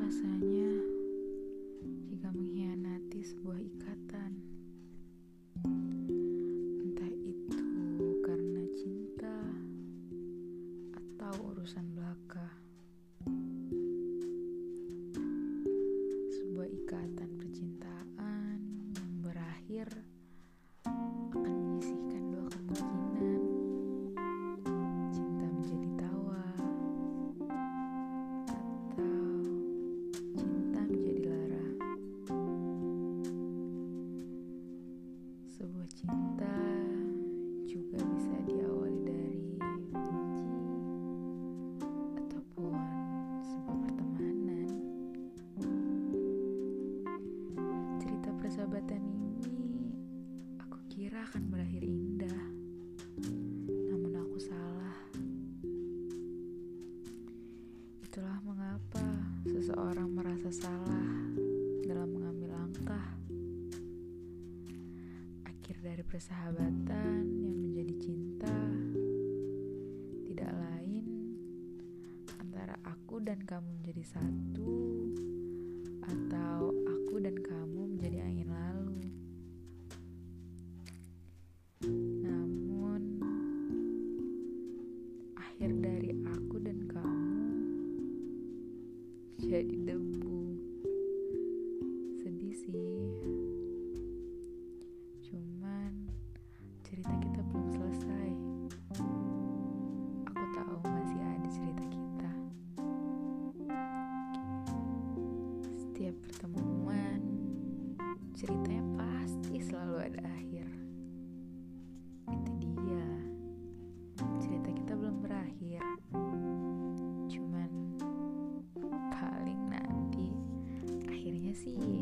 rasanya. Seseorang merasa salah dalam mengambil langkah akhir dari persahabatan yang menjadi cinta tidak lain antara aku dan kamu menjadi satu atau aku dan kamu menjadi angin lalu. Namun akhir dari jadi debu. Sedih sih. Cuman cerita kita belum selesai. Aku tahu masih ada cerita kita. Setiap pertemuan, ceritanya pasti selalu ada akhir. Cuman